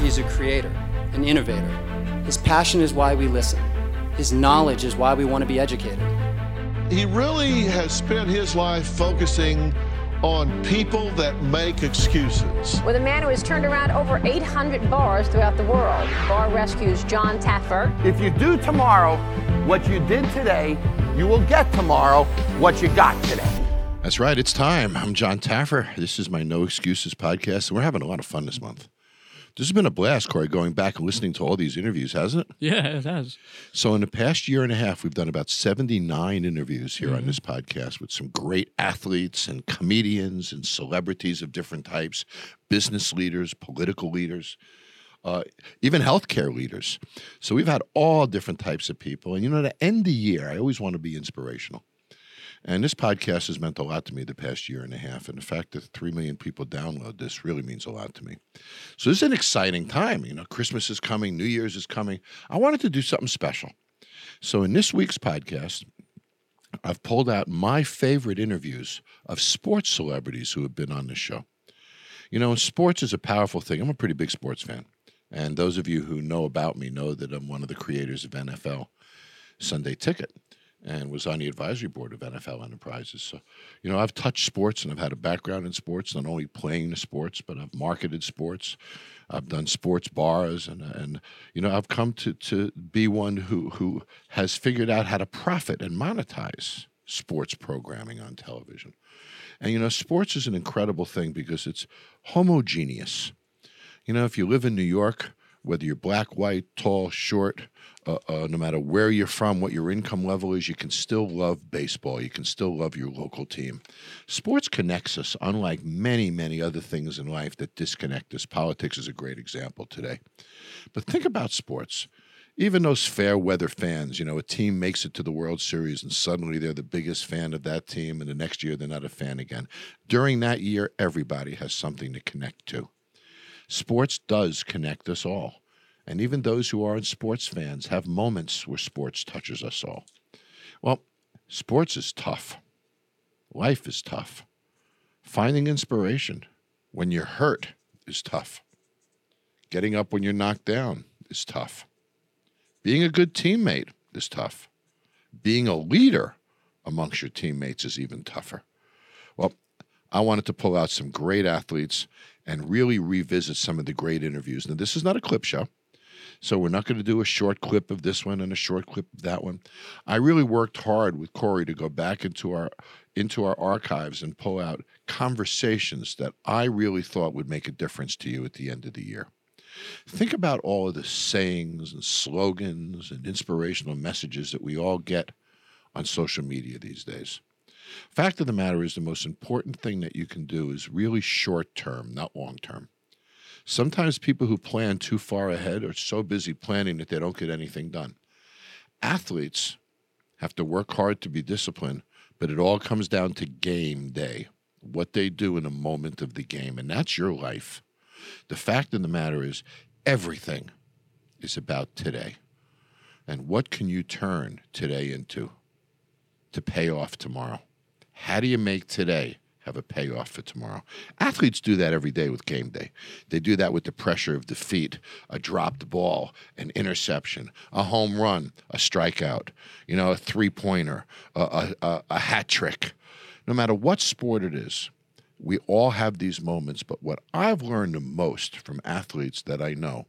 He's a creator, an innovator. His passion is why we listen. His knowledge is why we want to be educated. He really has spent his life focusing on people that make excuses. With a man who has turned around over 800 bars throughout the world, Bar Rescue's John Taffer. If you do tomorrow what you did today, you will get tomorrow what you got today. That's right. It's time. I'm John Taffer. This is my No Excuses podcast, and we're having a lot of fun this month. This has been a blast, Corey, going back and listening to all these interviews, hasn't it? Yeah, it has. So, in the past year and a half, we've done about 79 interviews here on this podcast with some great athletes and comedians and celebrities of different types, business leaders, political leaders, uh, even healthcare leaders. So, we've had all different types of people. And, you know, to end the year, I always want to be inspirational. And this podcast has meant a lot to me the past year and a half. And the fact that 3 million people download this really means a lot to me. So this is an exciting time. You know, Christmas is coming, New Year's is coming. I wanted to do something special. So in this week's podcast, I've pulled out my favorite interviews of sports celebrities who have been on this show. You know, sports is a powerful thing. I'm a pretty big sports fan. And those of you who know about me know that I'm one of the creators of NFL Sunday Ticket and was on the advisory board of NFL Enterprises. So, you know, I've touched sports and I've had a background in sports, not only playing the sports, but I've marketed sports. I've done sports bars and and you know, I've come to to be one who who has figured out how to profit and monetize sports programming on television. And you know, sports is an incredible thing because it's homogeneous. You know, if you live in New York, whether you're black, white, tall, short, uh, uh, no matter where you're from, what your income level is, you can still love baseball. You can still love your local team. Sports connects us, unlike many, many other things in life that disconnect us. Politics is a great example today. But think about sports. Even those fair weather fans, you know, a team makes it to the World Series and suddenly they're the biggest fan of that team, and the next year they're not a fan again. During that year, everybody has something to connect to. Sports does connect us all. And even those who aren't sports fans have moments where sports touches us all. Well, sports is tough. Life is tough. Finding inspiration when you're hurt is tough. Getting up when you're knocked down is tough. Being a good teammate is tough. Being a leader amongst your teammates is even tougher. Well, I wanted to pull out some great athletes and really revisit some of the great interviews. Now, this is not a clip show. So we're not going to do a short clip of this one and a short clip of that one. I really worked hard with Corey to go back into our into our archives and pull out conversations that I really thought would make a difference to you at the end of the year. Think about all of the sayings and slogans and inspirational messages that we all get on social media these days. Fact of the matter is, the most important thing that you can do is really short term, not long term. Sometimes people who plan too far ahead are so busy planning that they don't get anything done. Athletes have to work hard to be disciplined, but it all comes down to game day, what they do in a moment of the game, and that's your life. The fact of the matter is, everything is about today. And what can you turn today into to pay off tomorrow? How do you make today have a payoff for tomorrow. Athletes do that every day with game day. They do that with the pressure of defeat, a dropped ball, an interception, a home run, a strikeout, you know, a three pointer, a, a, a hat trick. No matter what sport it is, we all have these moments. But what I've learned the most from athletes that I know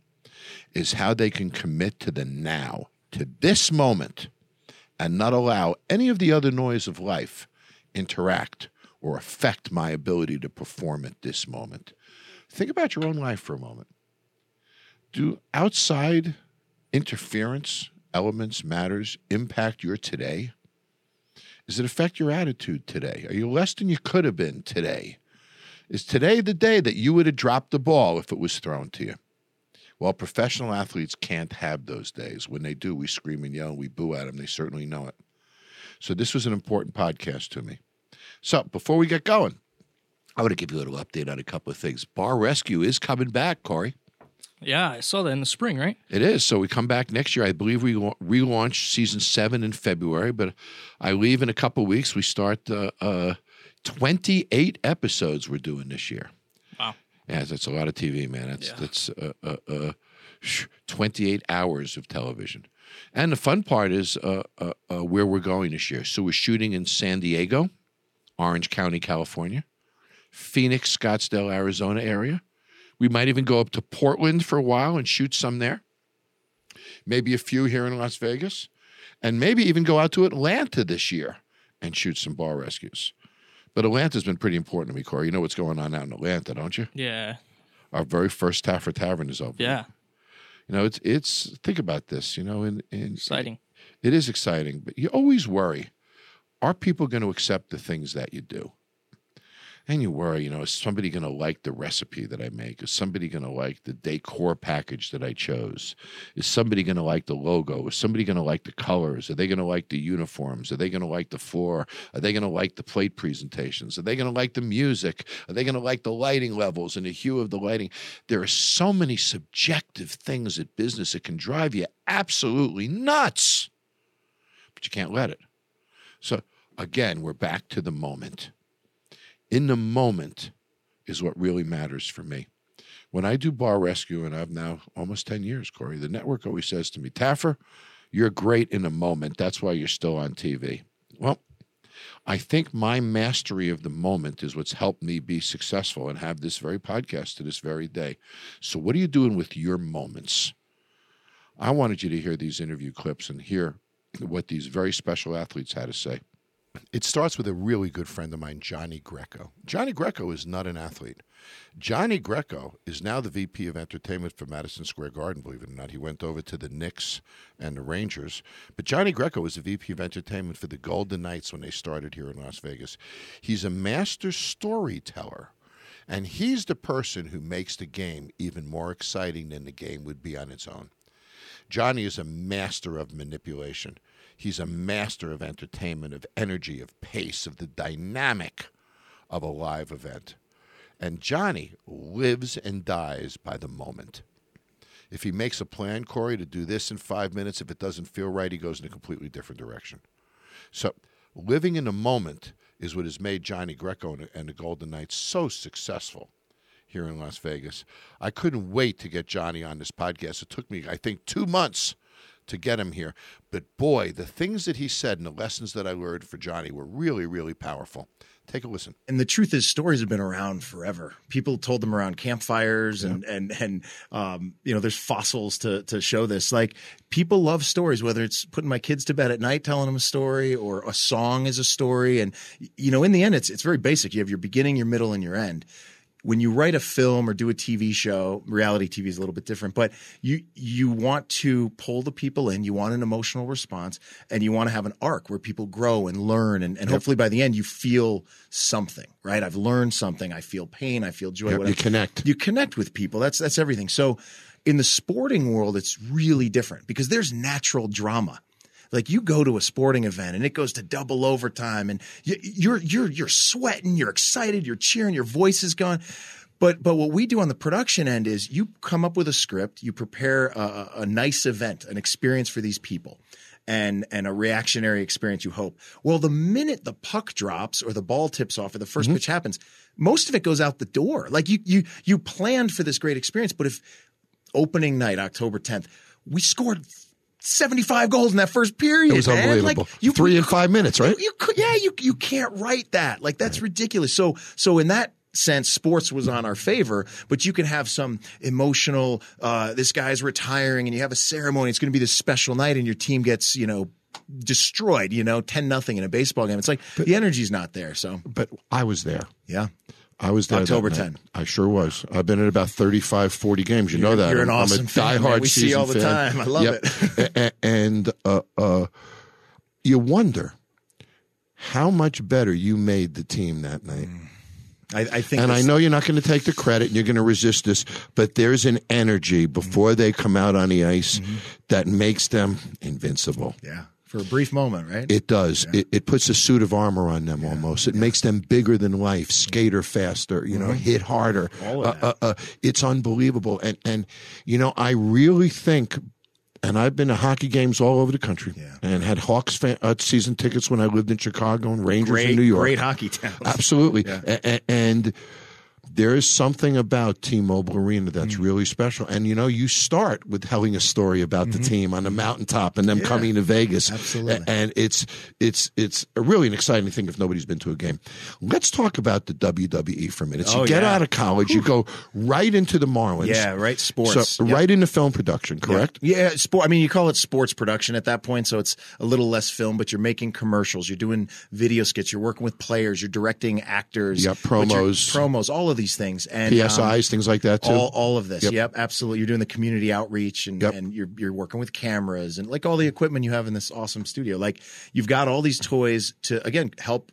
is how they can commit to the now, to this moment, and not allow any of the other noise of life interact or affect my ability to perform at this moment. Think about your own life for a moment. Do outside interference, elements, matters impact your today? Does it affect your attitude today? Are you less than you could have been today? Is today the day that you would have dropped the ball if it was thrown to you? Well, professional athletes can't have those days. When they do, we scream and yell and we boo at them. They certainly know it. So, this was an important podcast to me. So before we get going, I want to give you a little update on a couple of things. Bar Rescue is coming back, Corey. Yeah, I saw that in the spring, right? It is. So we come back next year. I believe we relaunch season seven in February, but I leave in a couple weeks. We start uh, uh, 28 episodes we're doing this year. Wow. Yeah, that's a lot of TV, man. That's Yeah. that's uh, uh, uh, 28 hours of television. And the fun part is uh, uh, uh, where we're going this year. So we're shooting in San Diego, Orange County, California, Phoenix, Scottsdale, Arizona area. We might even go up to Portland for a while and shoot some there. Maybe a few here in Las Vegas, and maybe even go out to Atlanta this year and shoot some bar rescues. But Atlanta's been pretty important to me, Corey. You know what's going on out in Atlanta, don't you? Yeah. Our very first Taffer Tavern is open. Yeah. You know, it's it's think about this, you know, and, and Exciting. it is exciting, but you always worry, are people going to accept the things that you do? And you worry, you know, is somebody going to like the recipe that I make? Is somebody going to like the decor package that I chose? Is somebody going to like the logo? Is somebody going to like the colors? Are they going to like the uniforms? Are they going to like the floor? Are they going to like the plate presentations? Are they going to like the music? Are they going to like the lighting levels and the hue of the lighting? There are so many subjective things at business that can drive you absolutely nuts, but you can't let it. So, again, we're back to the moment. In the moment is what really matters for me. When I do bar rescue, and I've now almost 10 years, Corey, the network always says to me, Taffer, you're great in the moment. That's why you're still on TV. Well, I think my mastery of the moment is what's helped me be successful and have this very podcast to this very day. So, what are you doing with your moments? I wanted you to hear these interview clips and hear what these very special athletes had to say. It starts with a really good friend of mine, Johnny Greco. Johnny Greco is not an athlete. Johnny Greco is now the VP of Entertainment for Madison Square Garden, believe it or not. He went over to the Knicks and the Rangers. But Johnny Greco was the VP of Entertainment for the Golden Knights when they started here in Las Vegas. He's a master storyteller. And he's the person who makes the game even more exciting than the game would be on its own. Johnny is a master of manipulation. He's a master of entertainment, of energy, of pace, of the dynamic of a live event. And Johnny lives and dies by the moment. If he makes a plan, Corey, to do this in five minutes, if it doesn't feel right, he goes in a completely different direction. So, living in the moment is what has made Johnny Greco and, the Golden Knights so successful here in Las Vegas. I couldn't wait to get Johnny on this podcast. It took me, I think, two months to get him here. But boy, the things that he said and the lessons that I learned for Johnny were really, really powerful. Take a listen. And the truth is, stories have been around forever. People told them around campfires, and and and um, you know, there's fossils to to show this. Like people love stories, whether it's putting my kids to bed at night, telling them a story, or a song is a story. And you know, in the end, it's it's very basic. You have your beginning, your middle, and your end when you write a film or do a TV show, reality TV is a little bit different, but you you want to pull the people in, you want an emotional response, and you want to have an arc where people grow and learn, and, and hopefully by the end you feel something, right? I've learned something. I feel pain. I feel joy. Yep, you connect. You connect with people. That's that's everything. So in the sporting world, it's really different because there's natural drama like you go to a sporting event and it goes to double overtime and you, you're you're you're sweating, you're excited, you're cheering, your voice is going. But but what we do on the production end is you come up with a script, you prepare a, a nice event, an experience for these people. And, and a reactionary experience, you hope. Well, the minute the puck drops or the ball tips off or the 1st mm-hmm. pitch happens, most of it goes out the door. Like you, you, you planned for this great experience, but if opening night, October 10th, we scored 75 goals in that first period. It was man. unbelievable. Like you, Three you in five minutes, right? You, you could, yeah, you you can't write that. Like that's ridiculous. So so in that sense, sports was on our favor, but you can have some emotional. Uh, this guy's retiring, and you have a ceremony. It's going to be this special night, and your team gets you know destroyed. You know, ten nothing in a baseball game. It's like the energy's not there. So But I was there. yeah, I was there. October 10. I sure was. I've been at about 35, 40 games. You know that. you're an I'm, awesome I'm a fan, diehard man. We see all the fan. time. I love it. And uh, uh, you wonder how much better you made the team that night. I, I think. And I know you're not going to take the credit and you're going to resist this, but there's an energy before they come out on the ice Mm-hmm. that makes them invincible. Yeah, for a brief moment, right? It does. It, it puts a suit of armor on them almost. It makes them bigger than life, skater faster, you know, hit harder. All of Uh, uh, uh, it's unbelievable. And, and, you know, I really think, and I've been to hockey games all over the country Yeah. and had Hawks fan, uh, season tickets when I lived in Chicago and Rangers great, in New York. great hockey town. Absolutely. And there is something about T-Mobile Arena that's Mm. really special. And you know, you start with telling a story about the team on the mountaintop and them Mm-hmm. Yeah. coming to Vegas. Absolutely. And it's it's it's really an exciting thing if nobody's been to a game. Let's talk about the WWE for a minute. So Oh, you get yeah. out of college, you go right into the Marlins. Yeah, right, sports. So Yep. right into film production, correct? Yeah, sport. I mean, you call it sports production at that point, so it's a little less film, but you're making commercials, you're doing video skits, you're working with players, you're directing actors, yeah, promos. promos, all of these things, and um, PSAs, things like that too. all, all of this. Yep. Yep. absolutely. You're doing the community outreach and, Yep. and you're you're working with cameras and like all the equipment you have in this awesome studio. Like you've got all these toys to again help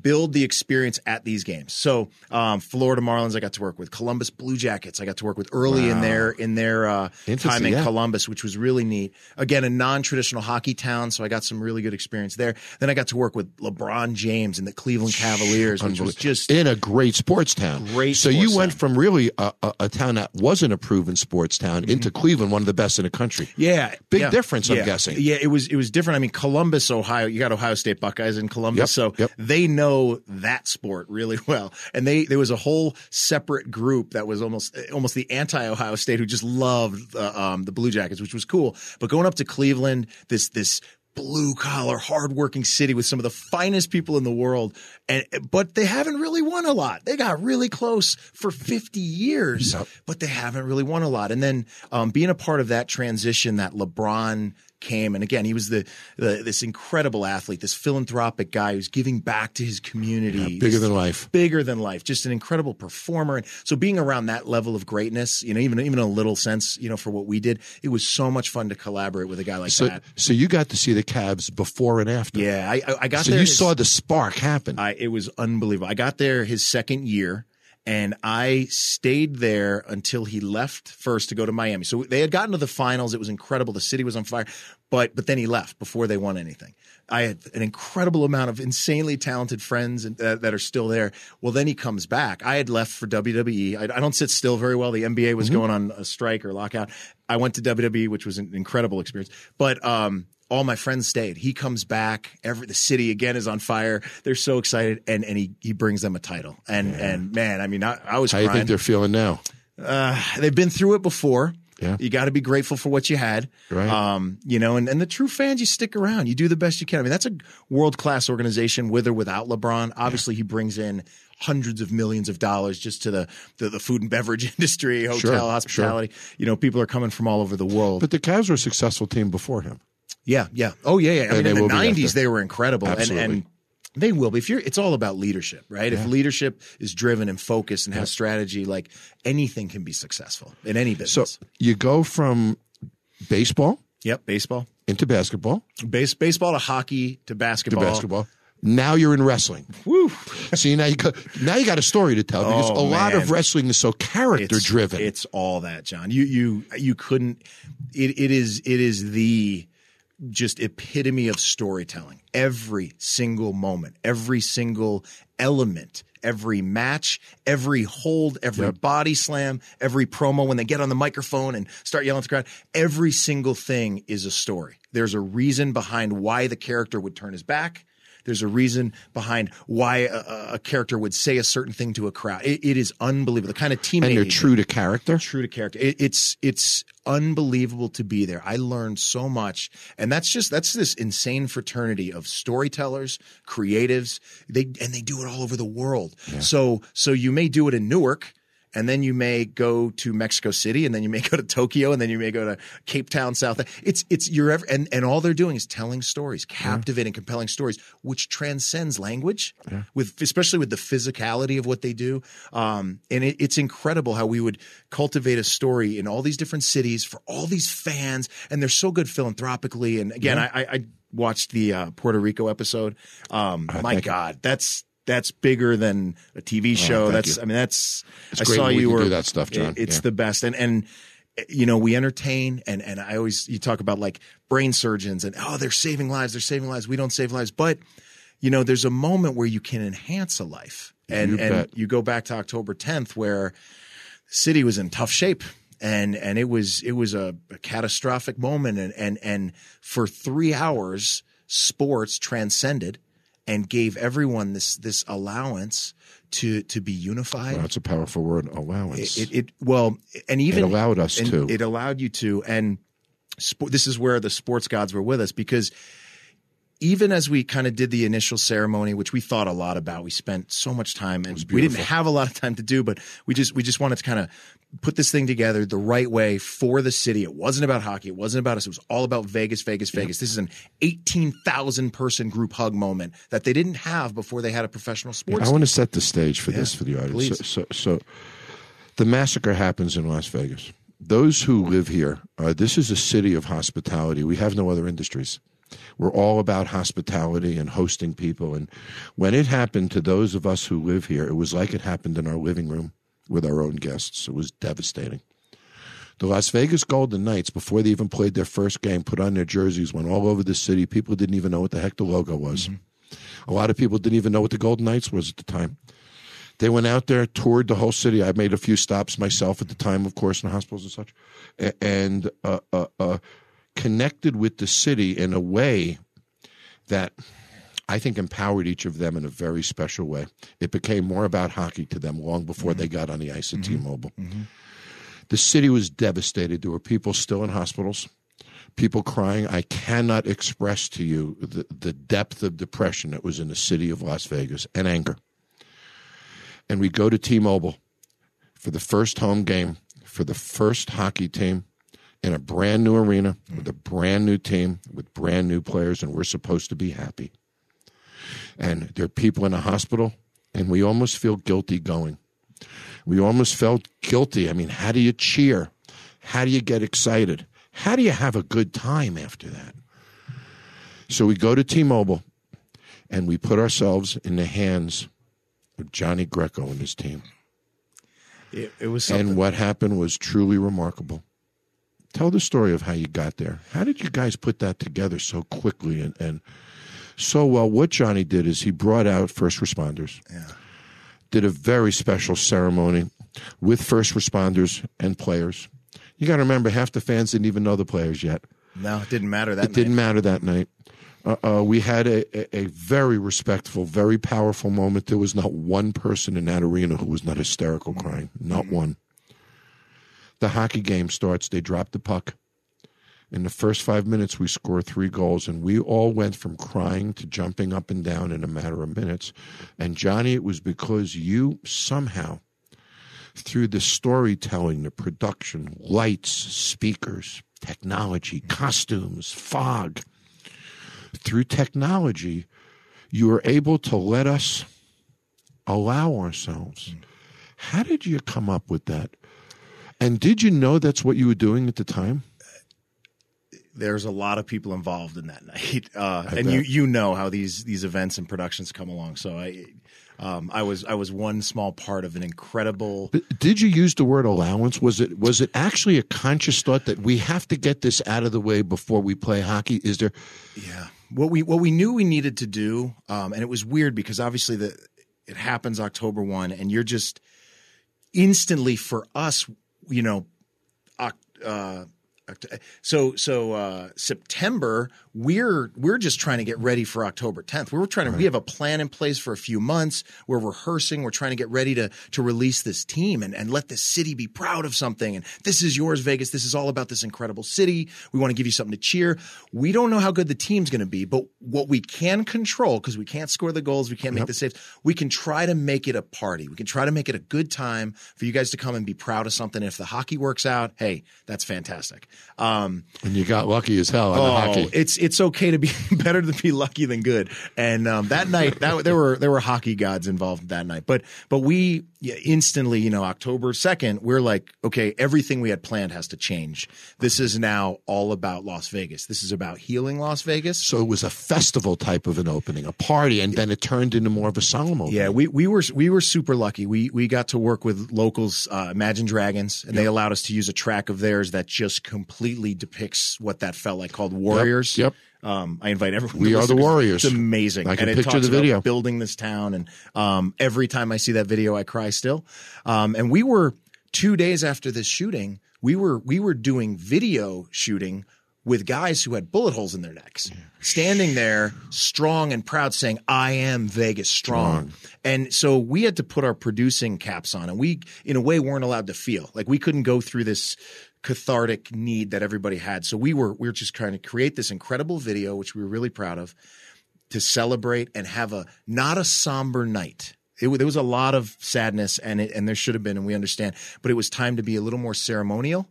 build the experience at these games. So, um, Florida Marlins, I got to work with Columbus Blue Jackets. I got to work with early in their in their uh, time in yeah. Columbus, which was really neat. Again, a non-traditional hockey town, so I got some really good experience there. Then I got to work with LeBron James and the Cleveland Cavaliers, which was just in a great sports town. Great So you went town. from really a, a, a town that wasn't a proven sports town into Cleveland, one of the best in the country. Mm-hmm. Yeah, Big yeah, difference, I'm guessing. Yeah, it was it was different. I mean, Columbus, Ohio. You got Ohio State Buckeyes in Columbus, Yep, so yep. They know that sport really well. And they there was a whole separate group that was almost almost the anti Ohio State who just loved uh, um, the Blue Jackets, which was cool. But going up to Cleveland, this this blue collar, hardworking city with some of the finest people in the world, and but they haven't really won a lot. They got really close for fifty years, but they haven't really won a lot. And then um, being a part of that transition, that LeBron came and again he was the, the this incredible athlete this philanthropic guy who's giving back to his community bigger than life. bigger than life just an incredible performer and so being around that level of greatness you know even even a little sense you know for what we did it was so much fun to collaborate with a guy like So, that so you got to see the Cavs before and after. yeah i i, I got So there you his- saw the spark happen. I, it was unbelievable. I got there his second year and I stayed there until he left first to go to Miami. So they had gotten to the finals. It was incredible. The city was on fire, but but then he left before they won anything. I had an incredible amount of insanely talented friends and, uh, that are still there. Well, then he comes back. I had left for WWE. I, I don't sit still very well. The NBA was going on a strike or lockout. I went to WWE, which was an incredible experience. But um, all my friends stayed. He comes back. Every the city again is on fire. They're so excited, and and he he brings them a title. And and man, I mean, I, I was How you think they're feeling now? Uh, they've been through it before. Yeah. You got to be grateful for what you had. Right. Um, you know, and, and the true fans, you stick around. You do the best you can. I mean, that's a world class organization with or without LeBron. Obviously, he brings in hundreds of millions of dollars just to the, the, the food and beverage industry, hotel, Sure, hospitality. You know, people are coming from all over the world. But the Cavs were a successful team before him. Yeah, yeah. Oh, yeah, yeah. I And mean, in the '90s, they were incredible, and, Absolutely. and they will be. If you're, it's all about leadership, right? If leadership is driven and focused and has strategy, like anything can be successful in any business. So you go from baseball yep, baseball, into basketball base, baseball to hockey to basketball. to basketball. Now you're in wrestling. Woo. See now you got now you got a story to tell because Oh, a lot of wrestling is so character It's, driven. it's all that, John. You you you couldn't. It it is it is the just epitome of storytelling. Every single moment, every single element, every match, every hold, every body slam, every promo when they get on the microphone and start yelling at the crowd, every single thing is a story. There's a reason behind why the character would turn his back. There's a reason behind why a, a character would say a certain thing to a crowd. It, it is unbelievable. The kind of teammate and they're true to character. true to character. It, it's it's unbelievable to be there. I learned so much, and that's just that's this insane fraternity of storytellers, creatives. They and they do it all over the world. So so you may do it in Newark. And then you may go to Mexico City, and then you may go to Tokyo, and then you may go to Cape Town, South. It's it's you're ever, and and all they're doing is telling stories, captivating, compelling stories, which transcends language, with especially with the physicality of what they do. Um, and it, it's incredible how we would cultivate a story in all these different cities for all these fans, and they're so good philanthropically. And again, I, I, I watched the uh, Puerto Rico episode. Um, my. God, that's that's bigger than a TV show. thank that's you. I mean that's It's I saw you were do that stuff, John. It's Yeah. the best, and and you know we entertain, and and I always you talk about like brain surgeons and oh they're saving lives, they're saving lives. We don't save lives, but you know there's a moment where you can enhance a life, and You and you go back to October 10th where the city was in tough shape. And and it was it was a, a catastrophic moment and and and for three hours sports transcended and gave everyone this this allowance to to be unified. Well, that's a powerful word, allowance. It, it, it well, and even it allowed us to. It allowed you to, and sp- this is where the sports gods were with us because even as we kind of did the initial ceremony, which we thought a lot about, we spent so much time and we didn't have a lot of time to do, but we just we just wanted to kind of put this thing together the right way for the city. It wasn't about hockey. It wasn't about us. It was all about Vegas, Vegas, Vegas. This is an 18,000 person group hug moment that they didn't have before they had a professional sports. I want to set the stage for this for the audience. So, so, so the massacre happens in Las Vegas. Those who live here, uh, this is a city of hospitality. We have no other industries. We're all about hospitality and hosting people. And when it happened to those of us who live here, it was like it happened in our living room with our own guests. It was devastating. The Las Vegas Golden Knights, before they even played their first game, put on their jerseys, went all over the city. People didn't even know what the heck the logo was. A lot of people didn't even know what the Golden Knights was at the time. They went out there, toured the whole city. I made a few stops myself at the time, of course, in hospitals and such, and uh, uh, uh, connected with the city in a way that I think empowered each of them in a very special way. It became more about hockey to them long before mm-hmm. they got on the ice at mm-hmm. T-Mobile. Mm-hmm. The city was devastated. There were people still in hospitals, people crying. I cannot express to you the, the depth of depression that was in the city of Las Vegas and anger. And we go to T Mobile for the first home game for the first hockey team in a brand new arena hmm. with a brand new team with brand new players, and we're supposed to be happy. And there are people in a hospital, and we almost feel guilty going. We almost felt guilty. I mean, how do you cheer? How do you get excited? How do you have a good time after that? So we go to T Mobile and we put ourselves in the hands of Johnny Greco and his team. It, it was something. And what happened was truly remarkable. Tell the story of how you got there. How did you guys put that together so quickly and, and so well? What Johnny did is he brought out first responders, yeah. did a very special ceremony with first responders and players. You got to remember, half the fans didn't even know the players yet. no, it didn't matter that It didn't matter that night. Uh, uh, we had a, a, a very respectful, very powerful moment. There was not one person in that arena who was not hysterical crying. Not one. The hockey game starts. They drop the puck. In the first five minutes, we score three goals, and we all went from crying to jumping up and down in a matter of minutes. And Johnny, it was because you somehow, through the storytelling, the production, lights, speakers, technology, costumes, fog, through technology, you were able to let us allow ourselves. How did you come up with that? And did you know that's what you were doing at the time? There's a lot of people involved in that night, uh, and bet. you you know how these these events and productions come along. So I, um, I was I was one small part of an incredible. But did you use the word allowance? Was it was it actually a conscious thought that we have to get this out of the way before we play hockey? Is there Yeah. What we what we knew we needed to do, um, and it was weird because obviously the it happens October one, and you're just instantly for us, you know, uh, so so uh, September we're we're just trying to get ready for October 10th. We're trying to we have a plan in place for a few months. We're rehearsing. We're trying to get ready to to release this team and and let the city be proud of something. And this is yours, Vegas. This is all about this incredible city. We want to give you something to cheer. We don't know how good the team's going to be, but what we can control because we can't score the goals, we can't make the saves. We can try to make it a party. We can try to make it a good time for you guys to come and be proud of something. If the hockey works out, hey, that's fantastic. Um, and you got lucky as hell on Oh, hockey? it's it's okay to be better to be lucky than good. And um, that night, that there were there were hockey gods involved that night. But but we yeah, instantly, you know, October second, we're like, okay, everything we had planned has to change. This is now all about Las Vegas. This is about healing Las Vegas. so it was a festival type of an opening, a party, and then it turned into more of a solemn opening. Yeah, we, we were we were super lucky. We we got to work with locals, uh, Imagine Dragons, and they allowed us to use a track of theirs that just completely depicts what that felt like, called Warriors. yep. Um, I invite everyone. We to are the Warriors. It's amazing. I can and picture the video. building this town, and um, every time I see that video, I cry still. Um, and we were two days after this shooting. We were we were doing video shooting with guys who had bullet holes in their necks, standing there strong and proud, saying, I am Vegas strong. And so we had to put our producing caps on, and we, in a way, weren't allowed to feel. Like we couldn't go through this cathartic need that everybody had. So we were we were just trying to create this incredible video, which we were really proud of, to celebrate and have a not a somber night. It, there was a lot of sadness, and it, and there should have been, and we understand. But it was time to be a little more ceremonial,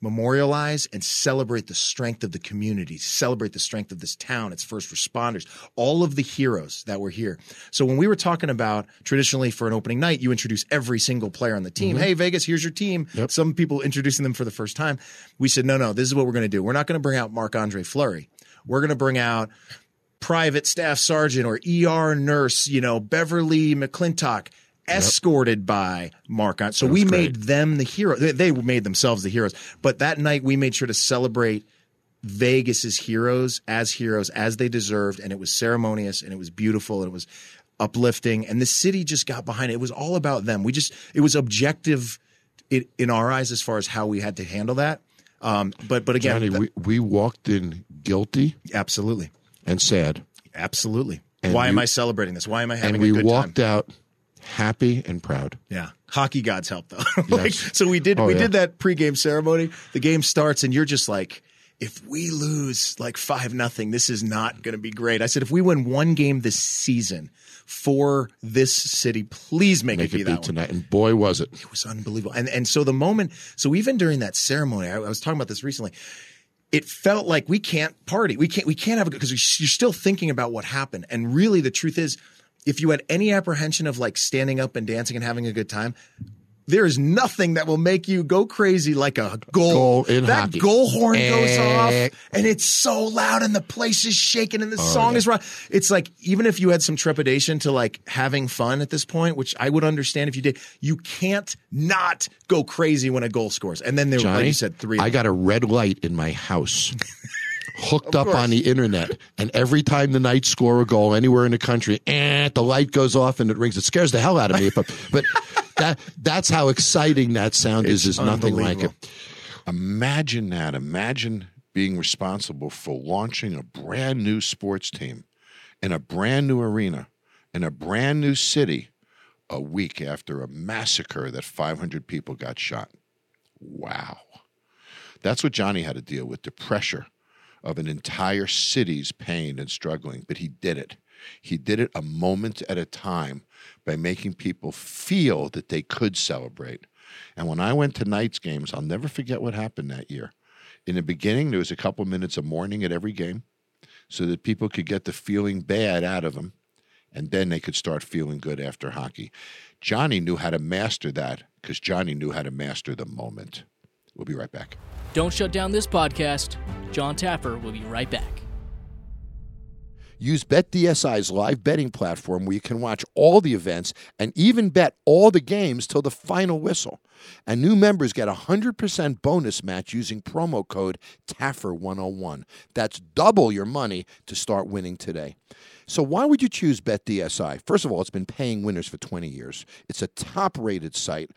memorialize, and celebrate the strength of the community, celebrate the strength of this town, its first responders, all of the heroes that were here. So when we were talking about traditionally for an opening night, you introduce every single player on the team. Hey, Vegas, here's your team. Some people introducing them for the first time. We said, no, no, this is what we're going to do. We're not going to bring out Marc Andre Fleury. We're going to bring out private staff sergeant or ER nurse, you know, Beverly McClintock, escorted by Mark. So we made them the hero. They, they made themselves the heroes. But that night we made sure to celebrate Vegas's heroes as heroes as they deserved, and it was ceremonious and it was beautiful and it was uplifting. And the city just got behind it. It was all about them. We just it was objective it, in our eyes as far as how we had to handle that. Um, but but again, Johnny, th- we, we walked in guilty absolutely, and sad, absolutely. And Why am I celebrating this? Why am I having and we walked time? out happy and proud. Yeah, hockey gods help though. like, Yes. so we did Oh, we yeah. did that pregame ceremony. The game starts, and you're just like, if we lose like five nothing, this is not going to be great. I said, if we win one game this season for this city, please make, Make it be it that be one. tonight. And boy, was it. It was unbelievable. And and so the moment, so even during that ceremony, I, I was talking about this recently. It felt like we can't party. We can't. We can't have a because you're still thinking about what happened. And really, the truth is, if you had any apprehension of like standing up and dancing and having a good time, there is nothing that will make you go crazy like a goal. Goal in that hockey. goal horn goes Eh. off, and it's so loud, and the place is shaking, and the song is right. It's like even if you had some trepidation to like having fun at this point, which I would understand if you did, you can't not go crazy when a goal scores. And then there, were, Johnny, like you said, three. I got a red light in my house. Hooked up on the internet, and every time the Knights score a goal anywhere in the country, eh, the light goes off and it rings. It scares the hell out of me. But, but that that's how exciting that sound is. It's Is nothing like it. Imagine that. Imagine being responsible for launching a brand new sports team in a brand new arena in a brand new city a week after a massacre that 500 people got shot. Wow. That's what Johnny had to deal with the pressure of an entire city's pain and struggling, but he did it. He did it a moment at a time by making people feel that they could celebrate. And when I went to Knights games, I'll never forget what happened that year. In the beginning, there was a couple minutes of mourning at every game so that people could get the feeling bad out of them, and then they could start feeling good after hockey. Johnny knew how to master that because Johnny knew how to master the moment. We'll be right back. Don't shut down this podcast. John Taffer will be right back. Use BetDSI's live betting platform where you can watch all the events and even bet all the games till the final whistle. And new members get a 100% bonus match using promo code TAFFER101. That's double your money to start winning today. So, why would you choose BetDSI? First of all, it's been paying winners for 20 years. It's a top rated site,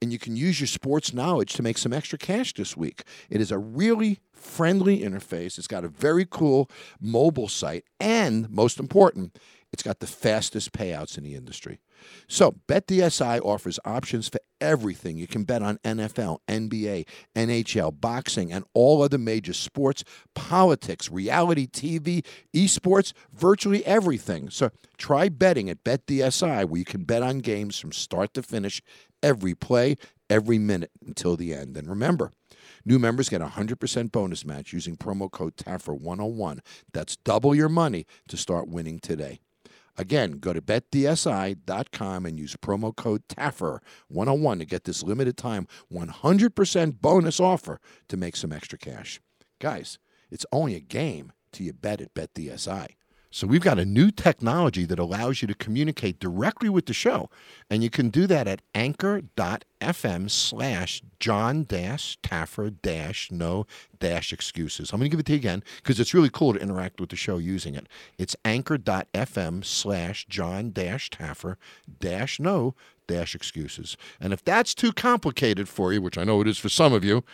and you can use your sports knowledge to make some extra cash this week. It is a really friendly interface. It's got a very cool mobile site, and most important, it's got the fastest payouts in the industry. So, BetDSI offers options for everything. You can bet on NFL, NBA, NHL, boxing, and all other major sports, politics, reality TV, esports, virtually everything. So, try betting at BetDSI, where you can bet on games from start to finish, every play, every minute until the end. And remember, New members get a 100% bonus match using promo code TAFFER101. That's double your money to start winning today. Again, go to betdsi.com and use promo code TAFFER101 to get this limited time 100% bonus offer to make some extra cash. Guys, it's only a game till you bet at BetDSI. So we've got a new technology that allows you to communicate directly with the show. And you can do that at anchor.fm slash John dash Taffer dash no dash excuses. I'm going to give it to you again because it's really cool to interact with the show using it. It's anchor.fm slash John dash Taffer dash no dash excuses. And if that's too complicated for you, which I know it is for some of you,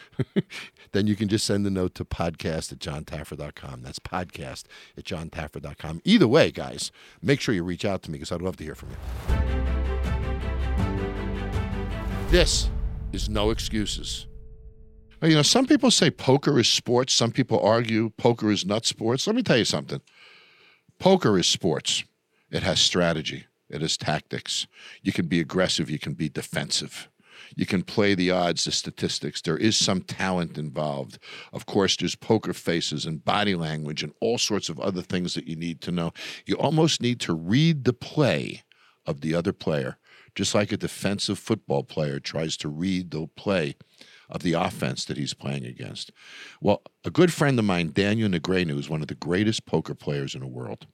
then you can just send a note to podcast at johntaffer.com. That's podcast at johntaffer.com. Either way, guys, make sure you reach out to me because I'd love to hear from you. This is no excuses. You know, some people say poker is sports. Some people argue poker is not sports. Let me tell you something. Poker is sports. It has strategy. It has tactics. You can be aggressive. You can be defensive. You can play the odds, the statistics. There is some talent involved. Of course, there's poker faces and body language and all sorts of other things that you need to know. You almost need to read the play of the other player, just like a defensive football player tries to read the play of the offense that he's playing against. Well, a good friend of mine, Daniel Negreanu, is one of the greatest poker players in the world.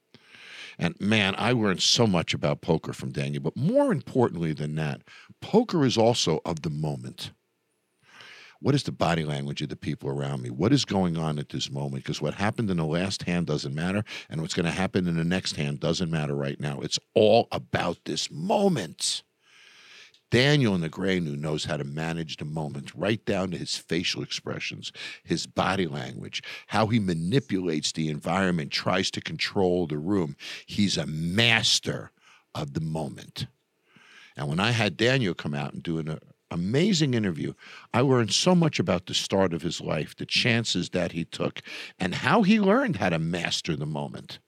And man, I learned so much about poker from Daniel. But more importantly than that, poker is also of the moment. What is the body language of the people around me? What is going on at this moment? Because what happened in the last hand doesn't matter, and what's going to happen in the next hand doesn't matter right now. It's all about this moment. Daniel Negreanu knows how to manage the moment, right down to his facial expressions, his body language, how he manipulates the environment, tries to control the room. He's a master of the moment. And when I had Daniel come out and do an uh, amazing interview, I learned so much about the start of his life, the chances that he took, and how he learned how to master the moment.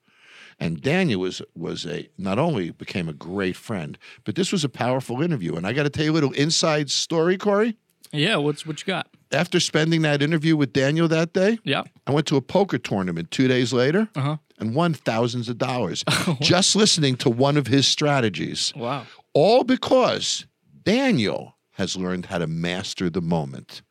And Daniel was was a not only became a great friend, but this was a powerful interview. And I got to tell you a little inside story, Corey. Yeah, what's what you got? After spending that interview with Daniel that day, Yeah. I went to a poker tournament two days later Uh-huh. and won thousands of dollars just listening to one of his strategies. Wow. All because Daniel has learned how to master the moment.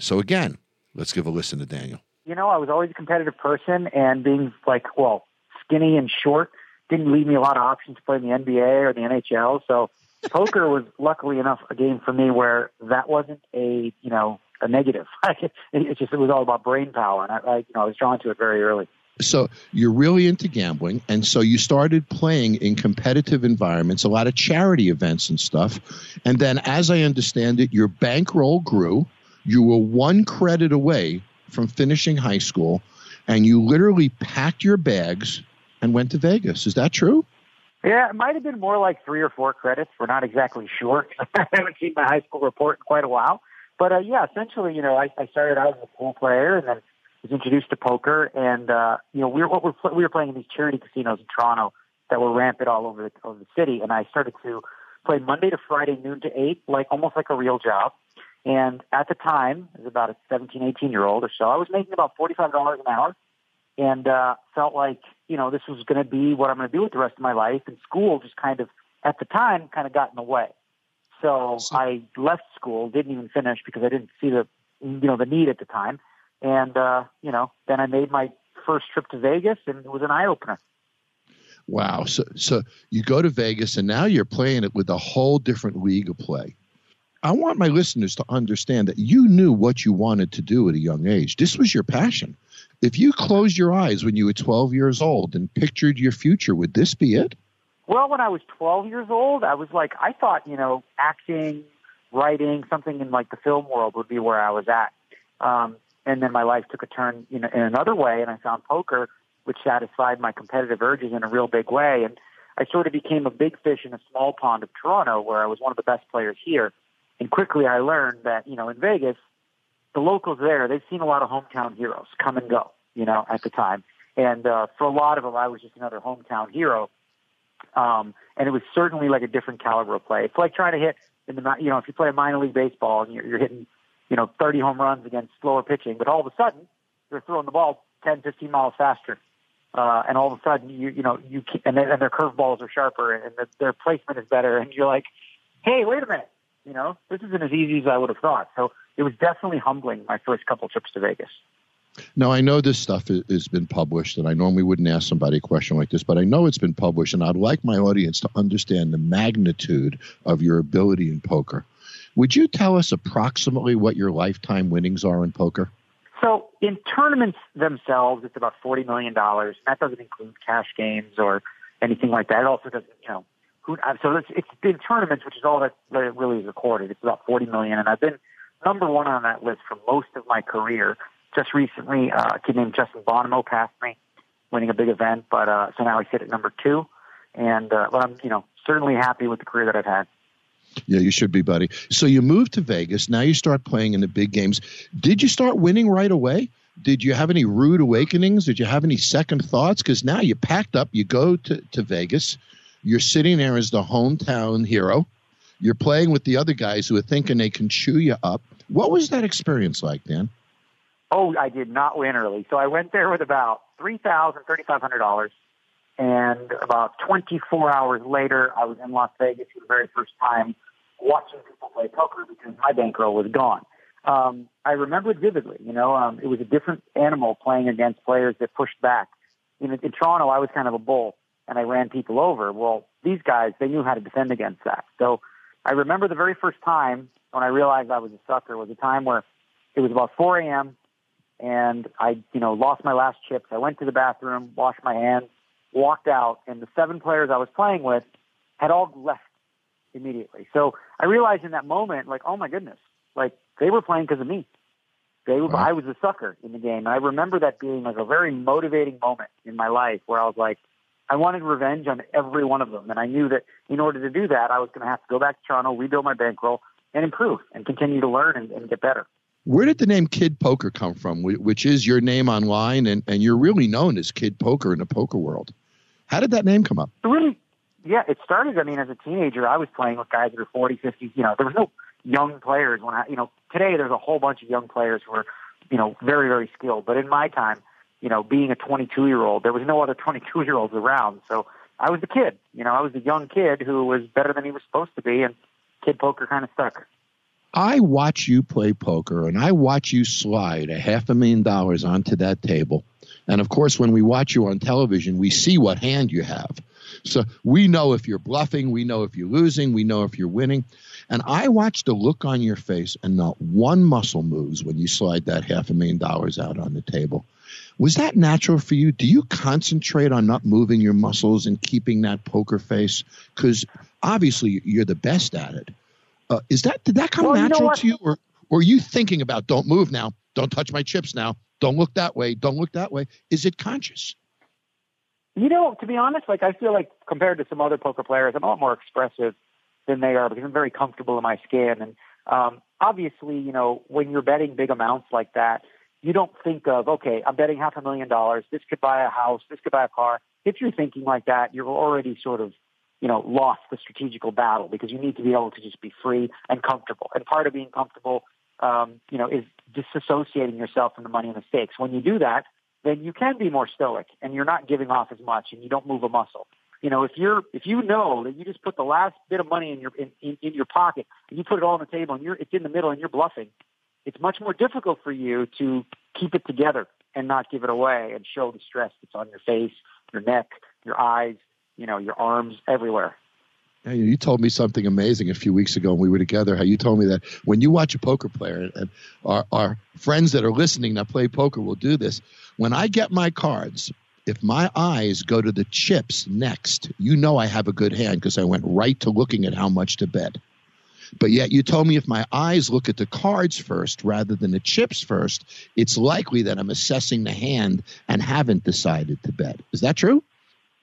So again, let's give a listen to Daniel. you know, I was always a competitive person, and being like, well, skinny and short didn't leave me a lot of options to play in the NBA or the NHL. So poker was luckily enough a game for me where that wasn't a you know a negative. it just it was all about brain power, and I, I you know I was drawn to it very early. So you're really into gambling, and so you started playing in competitive environments, a lot of charity events and stuff. And then, as I understand it, your bankroll grew. You were one credit away from finishing high school, and you literally packed your bags and went to Vegas. Is that true? Yeah, it might have been more like three or four credits. We're not exactly sure. I haven't seen my high school report in quite a while. But uh, yeah, essentially, you know, I, I started out as a pool player and then was introduced to poker. And uh, you know, we were what we're, we were playing in these charity casinos in Toronto that were rampant all over the, over the city. And I started to play Monday to Friday, noon to eight, like almost like a real job. And at the time, as about a 17, 18 year old or so, I was making about $45 an hour and uh, felt like, you know, this was going to be what I'm going to do with the rest of my life. And school just kind of, at the time, kind of got in the way. So I left school, didn't even finish because I didn't see the, you know, the need at the time. And, uh, you know, then I made my first trip to Vegas and it was an eye opener. Wow. So, so you go to Vegas, and now you're playing it with a whole different league of play. I want my listeners to understand that you knew what you wanted to do at a young age. This was your passion. If you closed your eyes when you were 12 years old and pictured your future, would this be it? Well, when I was 12 years old, I was like, I thought, you know, acting, writing, something in like the film world would be where I was at. Um, and then my life took a turn, you know, in another way, and I found poker, which satisfied my competitive urges in a real big way. And I sort of became a big fish in a small pond of Toronto, where I was one of the best players here. And quickly, I learned that, you know, in Vegas, the locals there, they've seen a lot of hometown heroes come and go, you know, at the time. And uh, for a lot of them, I was just another hometown hero. Um, and it was certainly like a different caliber of play. It's like trying to hit in the, you know, if you play minor league baseball and you're, you're hitting, you know, 30 home runs against slower pitching, but all of a sudden you're throwing the ball 10, 15 miles faster. Uh, and all of a sudden you, you know, you, can, and, then, and their curveballs are sharper and the, their placement is better. And you're like, hey, wait a minute. You know, this isn't as easy as I would have thought. So it was definitely humbling my first couple trips to Vegas. Now, I know this stuff has- been published, and I normally wouldn't ask somebody a question like this, but I know it's been published, and I'd like my audience to understand the magnitude of your ability in poker. Would you tell us approximately what your lifetime winnings are in poker? So in tournaments themselves, it's about forty million dollars. That doesn't include cash games or anything like that. It also doesn't, you know, who, so it's, it's been tournaments, which is all that, that it really is recorded. It's about 40 million, and I've been number one on that list for most of my career. Just recently, uh, a kid named Justin Bonomo passed me, winning a big event, but uh, so now sit at number two, and uh, but I'm you know certainly happy with the career that I've had. Yeah, you should be, buddy. So you moved to Vegas. Now you start playing in the big games. Did you start winning right away? Did you have any rude awakenings? Did you have any second thoughts? Because now you packed up, you go to, to Vegas, you're sitting there as the hometown hero. You're playing with the other guys who are thinking they can chew you up. What was that experience like, Dan? Oh, I did not win early. So I went there with about three thousand, thirty five hundred dollars, and about twenty four hours later, I was in Las Vegas for the very first time, watching people play poker because my bankroll was gone. Um, I remember it vividly. You know, um, it was a different animal playing against players that pushed back. Know, in Toronto, I was kind of a bull, and I ran people over. Well, these guys, they knew how to defend against that. So I remember the very first time when I realized I was a sucker was a time where it was about 4 a.m. and I, you know, lost my last chips. I went to the bathroom, washed my hands, walked out, and the seven players I was playing with had all left immediately. So I realized in that moment, like, oh my goodness, like they were playing because of me. They were, wow. I was a sucker in the game. And I remember that being like a very motivating moment in my life where I was like, I wanted revenge on every one of them. And I knew that in order to do that, I was going to have to go back to Toronto, rebuild my bankroll, and improve and continue to learn and, and get better. Where did the name Kid Poker come from, which is your name online, and, and you're really known as Kid Poker in the poker world? How did that name come up? Really, yeah, it started, I mean, as a teenager, I was playing with guys that are 40, 50, you know, there was no young players when I, you know, today there's a whole bunch of young players who are, you know, very, very skilled. But in my time, you know, being a 22 year old, there was no other 22 year olds around. So I was the kid, you know, I was the young kid who was better than he was supposed to be, and kid poker kind of stuck. I watch you play poker and I watch you slide a half a million dollars onto that table. And of course, when we watch you on television, we see what hand you have. So we know if you're bluffing, we know if you're losing, we know if you're winning. And I watch the look on your face, and not one muscle moves when you slide that half a million dollars out on the table. Was that natural for you? Do you concentrate on not moving your muscles and keeping that poker face? Because obviously you're the best at it. Uh, is that did that come well, natural you know to you, or, or are you thinking about don't move now, don't touch my chips now, don't look that way, don't look that way? Is it conscious? You know, to be honest, like I feel like compared to some other poker players, I'm a lot more expressive than they are because I'm very comfortable in my skin. And um, obviously, you know, when you're betting big amounts like that, you don't think of, okay, I'm betting half a million dollars. This could buy a house. This could buy a car. If you're thinking like that, you're already sort of, you know, lost the strategical battle because you need to be able to just be free and comfortable. And part of being comfortable, um, you know, is disassociating yourself from the money and the stakes. When you do that, then you can be more stoic and you're not giving off as much and you don't move a muscle. You know, if you're if you know that you just put the last bit of money in your in, in, in your pocket and you put it all on the table and you're it's in the middle and you're bluffing, it's much more difficult for you to keep it together and not give it away and show the stress that's on your face, your neck, your eyes, you know, your arms, everywhere. You told me something amazing a few weeks ago when we were together. How you told me that when you watch a poker player, and our, our friends that are listening that play poker will do this. When I get my cards, if my eyes go to the chips next, you know I have a good hand because I went right to looking at how much to bet. But yet you told me if my eyes look at the cards first rather than the chips first, it's likely that I'm assessing the hand and haven't decided to bet. Is that true?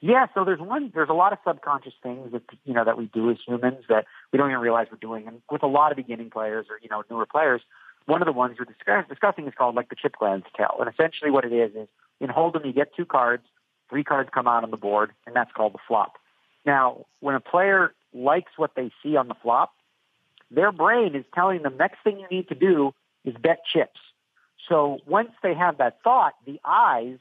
Yeah, so there's one there's a lot of subconscious things that you know that we do as humans that we don't even realize we're doing. And with a lot of beginning players or you know newer players, one of the ones we're discuss, discussing is called like the chip glance tell. And essentially what it is is in Hold'em you get two cards, three cards come out on the board, and that's called the flop. Now, when a player likes what they see on the flop, their brain is telling them next thing you need to do is bet chips. So once they have that thought, the eyes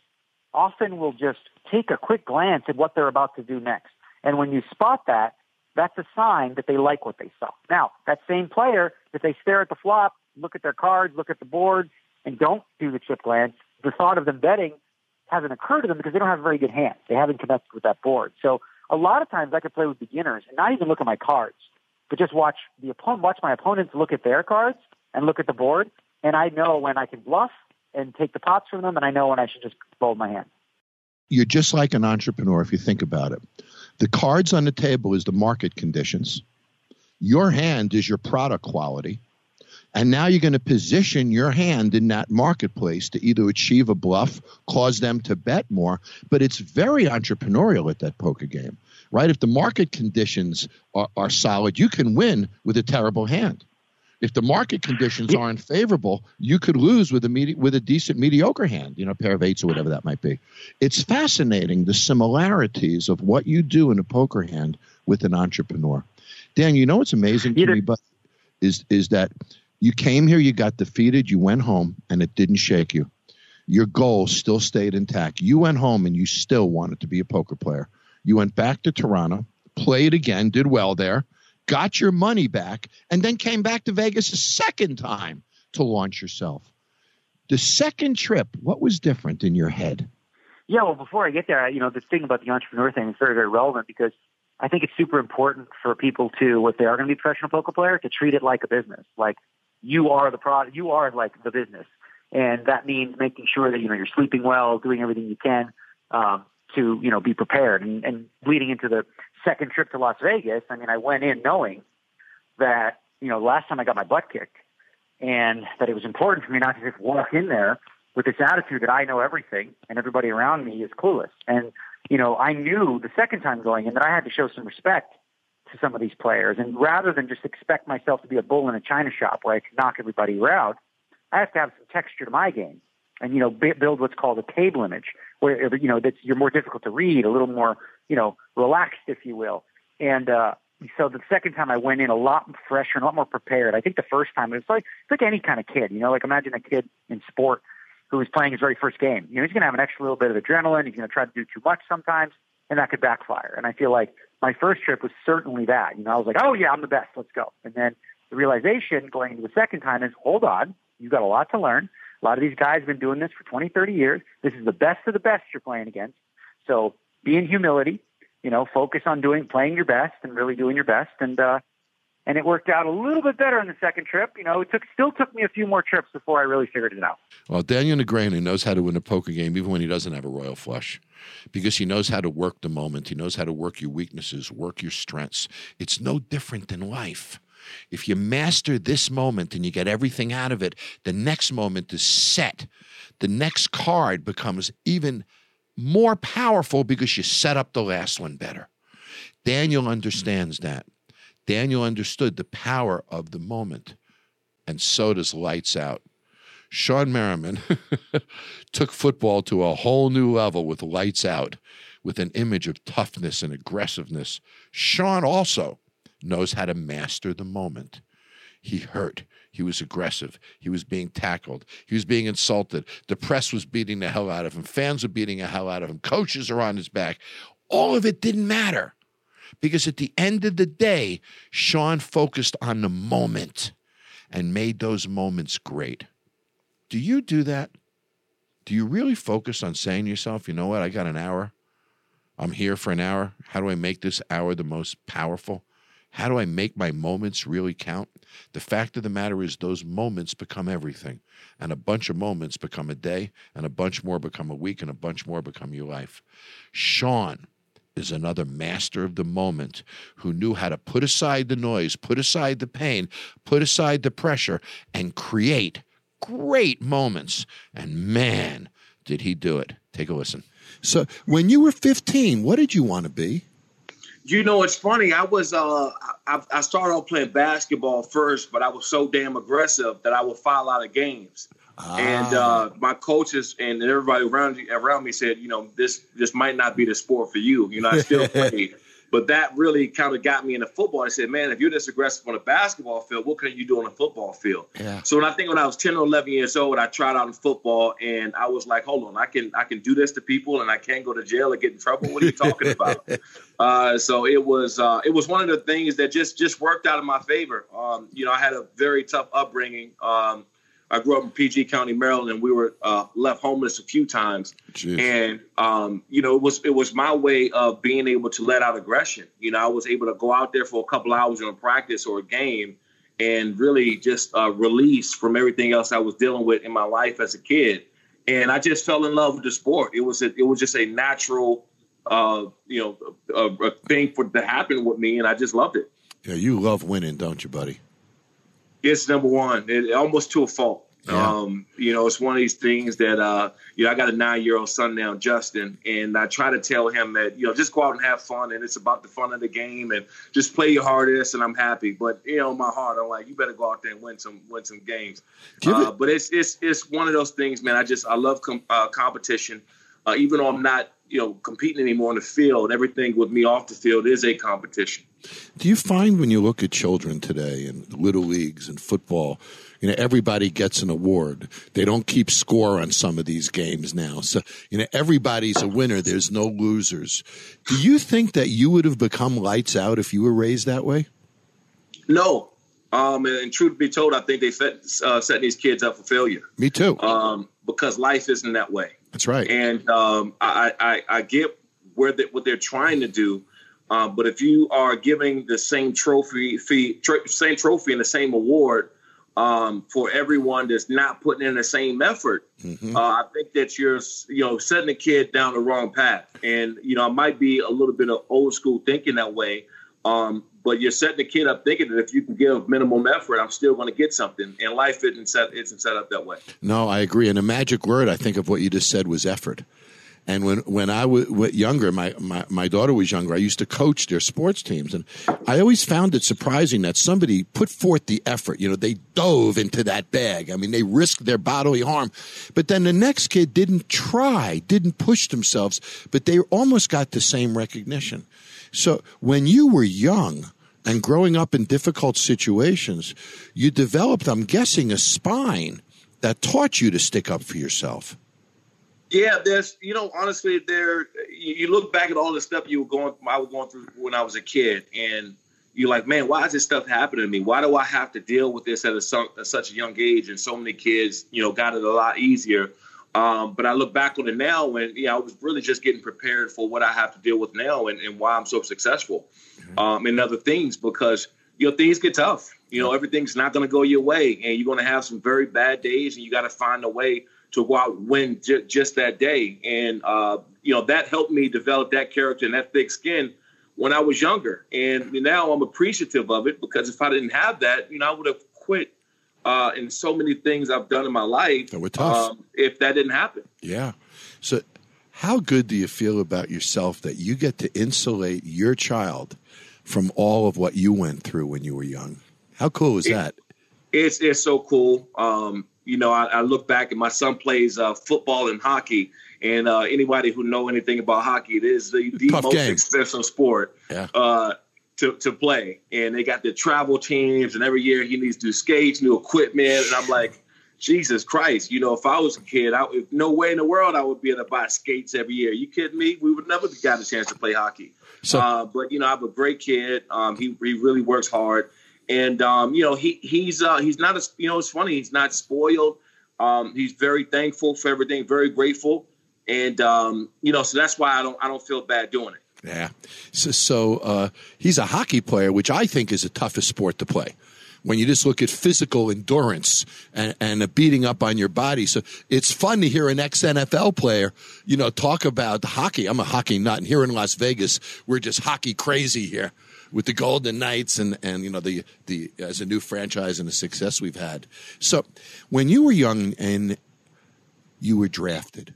often will just take a quick glance at what they're about to do next. And when you spot that, that's a sign that they like what they saw. Now, that same player, if they stare at the flop, look at their cards, look at the board, and don't do the chip glance, the thought of them betting hasn't occurred to them because they don't have a very good hand. They haven't connected with that board. So a lot of times I could play with beginners and not even look at my cards, but just watch the opponent, watch my opponents look at their cards and look at the board, and I know when I can bluff and take the pots from them, and I know when I should just fold my hand. You're just like an entrepreneur if you think about it. The cards on the table is the market conditions. Your hand is your product quality. And now you're going to position your hand in that marketplace to either achieve a bluff, cause them to bet more. But it's very entrepreneurial at that poker game, right? If the market conditions are, are solid, you can win with a terrible hand. If the market conditions aren't favorable, you could lose with a medi- with a decent mediocre hand, you know, a pair of eights or whatever that might be. It's fascinating the similarities of what you do in a poker hand with an entrepreneur. Dan, you know what's amazing to me, but is is that you came here, you got defeated, you went home, and it didn't shake you. Your goal still stayed intact. You went home and you still wanted to be a poker player. You went back to Toronto, played again, did well there, got your money back, and then came back to Vegas a second time to launch yourself. The second trip, what was different in your head? Yeah, well, before I get there, you know, the thing about the entrepreneur thing is very, very relevant because I think it's super important for people to, if they are going to be professional poker player, to treat it like a business. Like you are the product, you are like the business, and that means making sure that you know you're sleeping well, doing everything you can um, to you know be prepared. And, and leading into the second trip to Las Vegas, I mean, I went in knowing that you know last time I got my butt kicked, and that it was important for me not to just walk in there with this attitude that I know everything and everybody around me is clueless. And you know, I knew the second time going in that I had to show some respect to some of these players, and rather than just expect myself to be a bull in a china shop where I could knock everybody out, I have to have some texture to my game, and you know, build what's called a table image, where you know that's you're more difficult to read, a little more you know relaxed, if you will, and. uh so the second time I went in a lot fresher a lot more prepared. I think the first time it was like it's like any kind of kid, you know, like imagine a kid in sport who was playing his very first game. You know, he's going to have an extra little bit of adrenaline. He's going to try to do too much sometimes, and that could backfire. And I feel like my first trip was certainly that. You know, I was like, oh yeah, I'm the best. Let's go. And then the realization going into the second time is, hold on, you've got a lot to learn. A lot of these guys have been doing this for 20, 30 years. This is the best of the best you're playing against. So be in humility. You know, focus on doing playing your best and really doing your best. And uh, and it worked out a little bit better on the second trip. You know, it took still took me a few more trips before I really figured it out. Well, Daniel Negreanu knows how to win a poker game even when he doesn't have a royal flush because he knows how to work the moment. He knows how to work your weaknesses, work your strengths. It's no different than life. If you master this moment and you get everything out of it, the next moment is set. The next card becomes even more powerful because you set up the last one better. Daniel understands that. Daniel understood the power of the moment, and so does Lights Out. Shawne Merriman took football to a whole new level with Lights Out, with an image of toughness and aggressiveness. Shawne also knows how to master the moment. He hurt. He was aggressive. He was being tackled. He was being insulted. The press was beating the hell out of him. Fans were beating the hell out of him. Coaches are on his back. All of it didn't matter because at the end of the day, Shawne focused on the moment and made those moments great. Do you do that? Do you really focus on saying to yourself, you know what, I got an hour? I'm here for an hour. How do I make this hour the most powerful? How do I make my moments really count? The fact of the matter is, those moments become everything. And a bunch of moments become a day, and a bunch more become a week, and a bunch more become your life. Shawne is another master of the moment who knew how to put aside the noise, put aside the pain, put aside the pressure, and create great moments. And man, did he do it. Take a listen. So, when you were 15, what did you want to be? You know, it's funny. I was uh, I, I started off playing basketball first, but I was so damn aggressive that I would foul out of games. And uh, my coaches and everybody around around me said, you know, this this might not be the sport for you. You know, I still played, but that really kind of got me into football. I said, man, if you're this aggressive on a basketball field, what can you do on a football field? Yeah. So when I think when I was 10 or 11 years old, I tried out in football, and I was like, hold on, I can I can do this to people, and I can't go to jail or get in trouble. What are you talking about? Uh, so it was uh, it was one of the things that just just worked out in my favor. Um, you know, I had a very tough upbringing. Um, I grew up in PG County, Maryland, and we were uh, left homeless a few times. Jeez. And um, you know, it was it was my way of being able to let out aggression. You know, I was able to go out there for a couple hours in a practice or a game, and really just uh, release from everything else I was dealing with in my life as a kid. And I just fell in love with the sport. It was a, it was just a natural uh, you know, a, a thing for to happen with me, and I just loved it. Yeah, you love winning, don't you, buddy? It's number one, it, almost to a fault. Yeah. Um, you know, it's one of these things that uh, you know, I got a nine year old son now, Justin, and I try to tell him that, you know, just go out and have fun and it's about the fun of the game and just play your hardest and I'm happy. But you know, my heart, I'm like, you better go out there and win some win some games. Uh, but it's it's it's one of those things, man. I just I love com- uh, competition. Uh, even though I'm not, you know, competing anymore on the field, everything with me off the field is a competition. Do you find when you look at children today in little leagues and football, you know, everybody gets an award. They don't keep score on some of these games now. So, you know, everybody's a winner. There's no losers. Do you think that you would have become lights out if you were raised that way? No. Um, and, and truth be told, I think they set, uh, setting these kids up for failure. Me too. Um, because life isn't that way. That's right. And um, I, I, I get where they, what they're trying to do. Um, but if you are giving the same trophy, fee, tr- same trophy and the same award um, for everyone that's not putting in the same effort, mm-hmm. uh, I think that you're, you know, setting the kid down the wrong path. And you know, it might be a little bit of old school thinking that way. Um, but you're setting the kid up thinking that if you can give minimum effort, I'm still going to get something. And life isn't set isn't set up that way. No, I agree. And a magic word I think of what you just said was effort. And when, when I was younger, my, my, my daughter was younger, I used to coach their sports teams. And I always found it surprising that somebody put forth the effort. You know, they dove into that bag. I mean, they risked their bodily harm. But then the next kid didn't try, didn't push themselves, but they almost got the same recognition. So when you were young, and growing up in difficult situations, you developed, I'm guessing, a spine that taught you to stick up for yourself. Yeah, there's you know honestly there you look back at all the stuff you were going I was going through when I was a kid and you're like man why is this stuff happening to me why do I have to deal with this at, a, at such a young age and so many kids you know got it a lot easier um, but I look back on it now and yeah I was really just getting prepared for what I have to deal with now and, and why I'm so successful mm-hmm. um, and other things because you know things get tough you know everything's not going to go your way and you're going to have some very bad days and you got to find a way to go out win j- just that day. And, uh, you know, that helped me develop that character and that thick skin when I was younger. And now I'm appreciative of it because if I didn't have that, you know, I would have quit uh, in so many things I've done in my life. That were tough. Um, if that didn't happen. Yeah. So, how good do you feel about yourself that you get to insulate your child from all of what you went through when you were young? How cool is it, that? It's it's so cool. Um, you know, I, I, look back and my son plays uh, football and hockey. And uh, anybody who know anything about hockey, it is the, the most game. expensive sport yeah. uh, to, to play. And they got the travel teams, and every year he needs to do skates, new equipment. And I'm like, Jesus Christ, you know, if I was a kid, I, if, no way in the world I would be able to buy skates every year. You kidding me? We would never got a chance to play hockey. So, uh, but you know, I have a great kid. Um, he he really works hard and um, you know he he's uh, he's not a you know it's funny he's not spoiled. Um, he's very thankful for everything, very grateful, and um, you know so that's why I don't I don't feel bad doing it. Yeah, so, so uh, he's a hockey player, which I think is the toughest sport to play. When you just look at physical endurance and, and a beating up on your body, so it's fun to hear an ex NFL player, you know, talk about hockey. I'm a hockey nut, and here in Las Vegas, we're just hockey crazy here with the Golden Knights and and you know the the as a new franchise and the success we've had. So when you were young and you were drafted,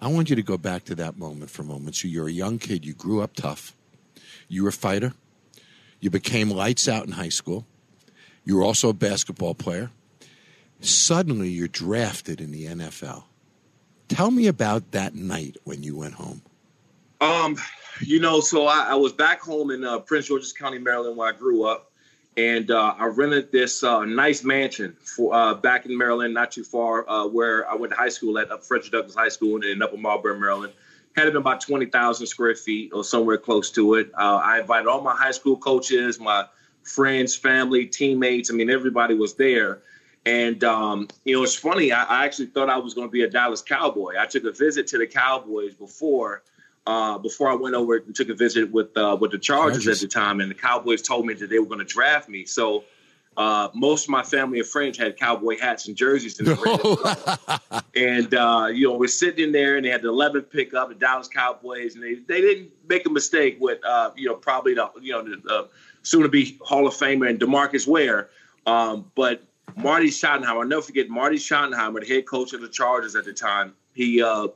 I want you to go back to that moment for a moment. So you're a young kid, you grew up tough, you were a fighter, you became lights out in high school, you were also a basketball player. Suddenly you're drafted in the NFL. Tell me about that night when you went home. Um, you know, so I, I was back home in uh, Prince George's County, Maryland, where I grew up, and uh, I rented this uh, nice mansion for uh, back in Maryland, not too far uh, where I went to high school at Frederick Douglass High School in Upper Marlboro, Maryland. Had it been about twenty thousand square feet or somewhere close to it. Uh, I invited all my high school coaches, my friends, family, teammates. I mean, everybody was there. And um, you know, it's funny. I, I actually thought I was going to be a Dallas Cowboy. I took a visit to the Cowboys before uh, before I went over and took a visit with uh, with the Chargers, Chargers, at the time, and the Cowboys told me that they were going to draft me. So uh, most of my family and friends had cowboy hats and jerseys. In the and, uh, you know, we're sitting in there and they had the 11th pickup, the Dallas Cowboys, and they, they didn't make a mistake with, uh, you know, probably the, you know, the soon to be Hall of Famer and Demarcus Ware. Um, but Marty Schottenheimer, I'll never forget Marty Schottenheimer, the head coach of the Chargers at the time. He, uh,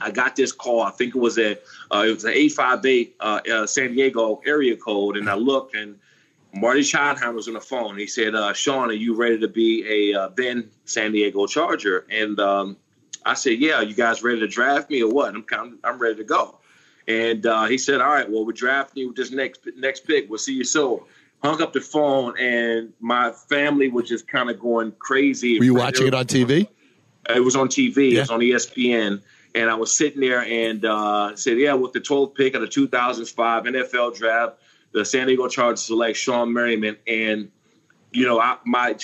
I got this call. I think it was a, uh, it was an eight five eight uh, uh, San Diego area code, and I looked, and Marty Schottenheimer was on the phone. He said, uh, "Shawne, are you ready to be a uh, then San Diego Charger?" And um, I said, "Yeah, you guys ready to draft me or what?" I'm kind I'm ready to go. And uh, he said, "All right, well, we're drafting you with this next next pick. We'll see you soon." Hung up the phone, and my family was just kind of going crazy. Were you watching it on TV? It was on TV. Yeah. It was on ESPN. And I was sitting there and uh, said, "Yeah, with the 12th pick of the 2005 NFL draft, the San Diego Chargers select Shawne Merriman." And you know, I, my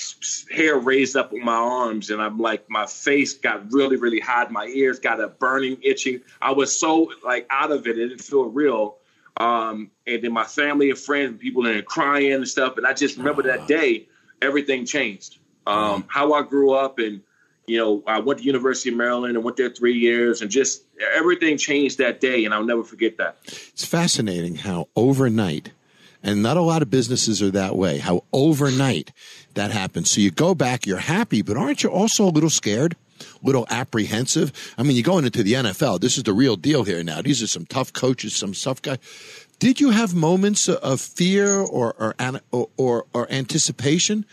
hair raised up on my arms, and I'm like, my face got really, really hot. My ears got a burning, itching. I was so like out of it; it didn't feel real. Um, and then my family and friends, people in there crying and stuff. And I just remember that day, everything changed. Um, how I grew up, and you know, I went to University of Maryland and went there three years, and just everything changed that day, and I'll never forget that. It's fascinating how overnight and not a lot of businesses are that way. How overnight that happens. So you go back, you're happy, but aren't you also a little scared? A little apprehensive. I mean, you're going into the NFL. This is the real deal here now. These are some tough coaches, some tough guys. Did you have moments of fear or or, or, or anticipation?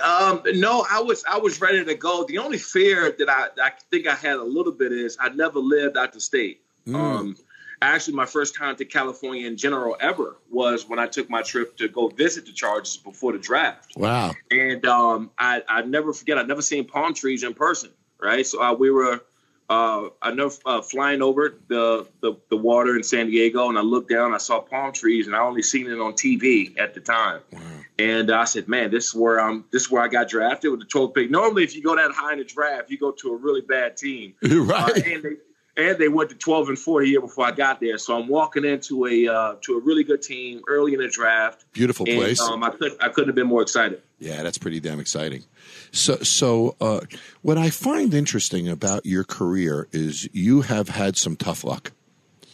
Um, no, I was I was ready to go. The only fear that I, I think I had a little bit is I never lived out the state. Mm. Um, actually my first time to California in general ever was when I took my trip to go visit the Chargers before the draft. Wow! And um, I I never forget. I'd never seen palm trees in person. Right, so uh, we were. Uh, I know uh, flying over the, the, the water in San Diego, and I looked down. I saw palm trees, and I only seen it on TV at the time. Wow. And I said, "Man, this is where I'm. This is where I got drafted with the 12th pick. Normally, if you go that high in the draft, you go to a really bad team, right? Uh, and they, and they went to 12 and 4 a year before I got there. So I'm walking into a uh, to a really good team early in the draft. Beautiful and, place. Um, I could I couldn't have been more excited. Yeah, that's pretty damn exciting. So so uh, what I find interesting about your career is you have had some tough luck.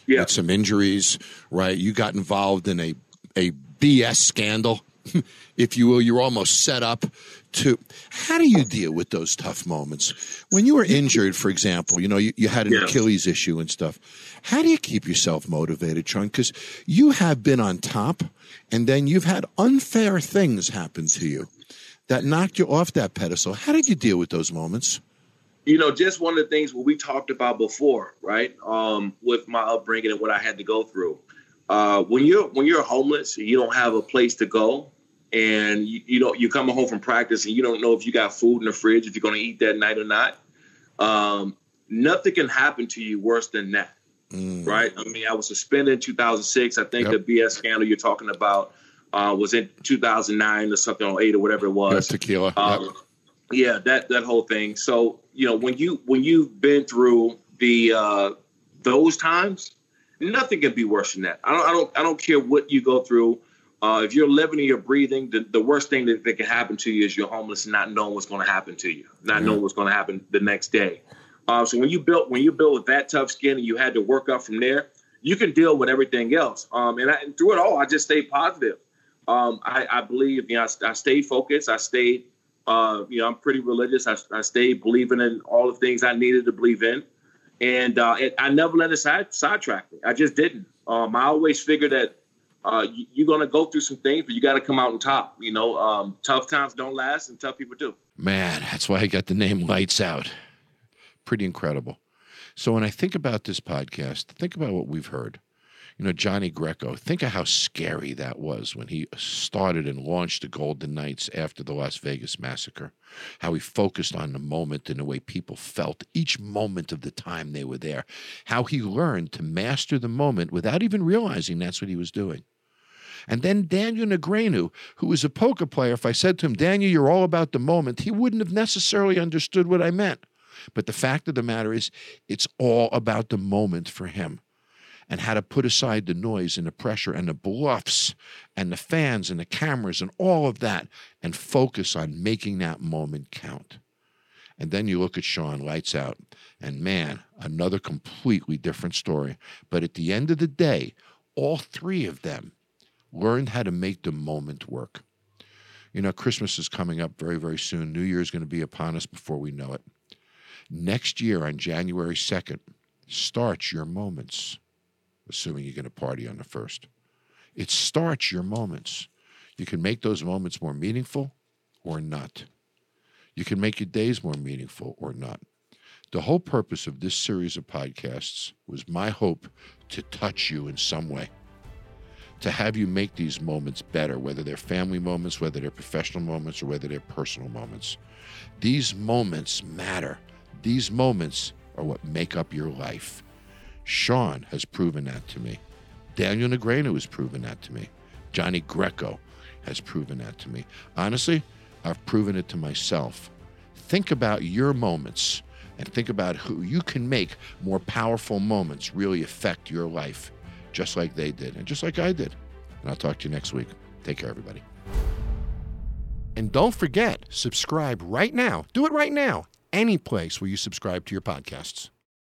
Yeah, had some injuries. Right, you got involved in a a BS scandal. if you will, you're almost set up to how do you deal with those tough moments? When you were injured for example you know you, you had an yeah. achilles issue and stuff. How do you keep yourself motivated shawne? Because you have been on top and then you've had unfair things happen to you that knocked you off that pedestal. How did you deal with those moments? You know just one of the things what we talked about before right? Um, with my upbringing and what i had to go through. Uh, when you're when you're homeless you don't have a place to go and you, you don't you come home from practice and you don't know if you got food in the fridge if you're going to eat that night or not. Um, nothing can happen to you worse than that mm. right? I mean i was suspended in 2006 i think yep. the bs scandal you're talking about uh, was in 2009 or something or 8 or whatever it was. That's tequila. Um, yep. yeah that that whole thing. So you know when you when you've been through the uh, those times nothing can be worse than that. I don't i don't i don't care what you go through uh, if you're living and you're breathing, the, the worst thing that, that, can happen to you is you're homeless and not knowing what's going to happen to you, not knowing what's going to happen the next day. Uh, so when you built when you built with that tough skin and you had to work up from there, you can deal with everything else. Um, and, I, and, through it all, I just stayed positive. Um, I, I, believe, you know, I, I stayed focused. I stayed, uh, you know, I'm pretty religious. I, I, stayed believing in all the things I needed to believe in, and uh, it, I never let it side sidetrack me. I just didn't. Um, I always figured that uh, you, are going to go through some things, but you got to come out on top. You know, um, tough times don't last, and tough people do. Man, that's why I got the name Lights Out. Pretty incredible. So when I think about this podcast, think about what we've heard. You know, Johnny Greco, think of how scary that was when he started and launched the Golden Knights after the Las Vegas massacre. How he focused on the moment and the way people felt each moment of the time they were there. How he learned to master the moment without even realizing that's what he was doing. And then Daniel Negreanu, who was a poker player, if I said to him, Daniel, you're all about the moment, he wouldn't have necessarily understood what I meant. But the fact of the matter is, it's all about the moment for him. and how to put aside the noise and the pressure and the bluffs and the fans and the cameras and all of that and focus on making that moment count. And then you look at Shawne, lights out, and man, another completely different story. But at the end of the day, all three of them learned how to make the moment work. You know, Christmas is coming up very, very soon. New Year is going to be upon us before we know it. Next year on January 2nd, start your moments, assuming you're going to party on the 1st. It starts your moments. You can make those moments more meaningful or not. You can make your days more meaningful or not. The whole purpose of this series of podcasts was my hope to touch you in some way, to have you make these moments better, whether they're family moments, whether they're professional moments, or whether they're personal moments. These moments matter. These moments are what make up your life. Shawne has proven that to me. Daniel Negreanu has proven that to me. Johnny Greco has proven that to me. Honestly, I've proven it to myself. Think about your moments and think about who you can make more powerful moments really affect your life, just like they did and just like I did. And I'll talk to you next week. Take care, everybody. And don't forget, subscribe right now. Do it right now, any place where you subscribe to your podcasts.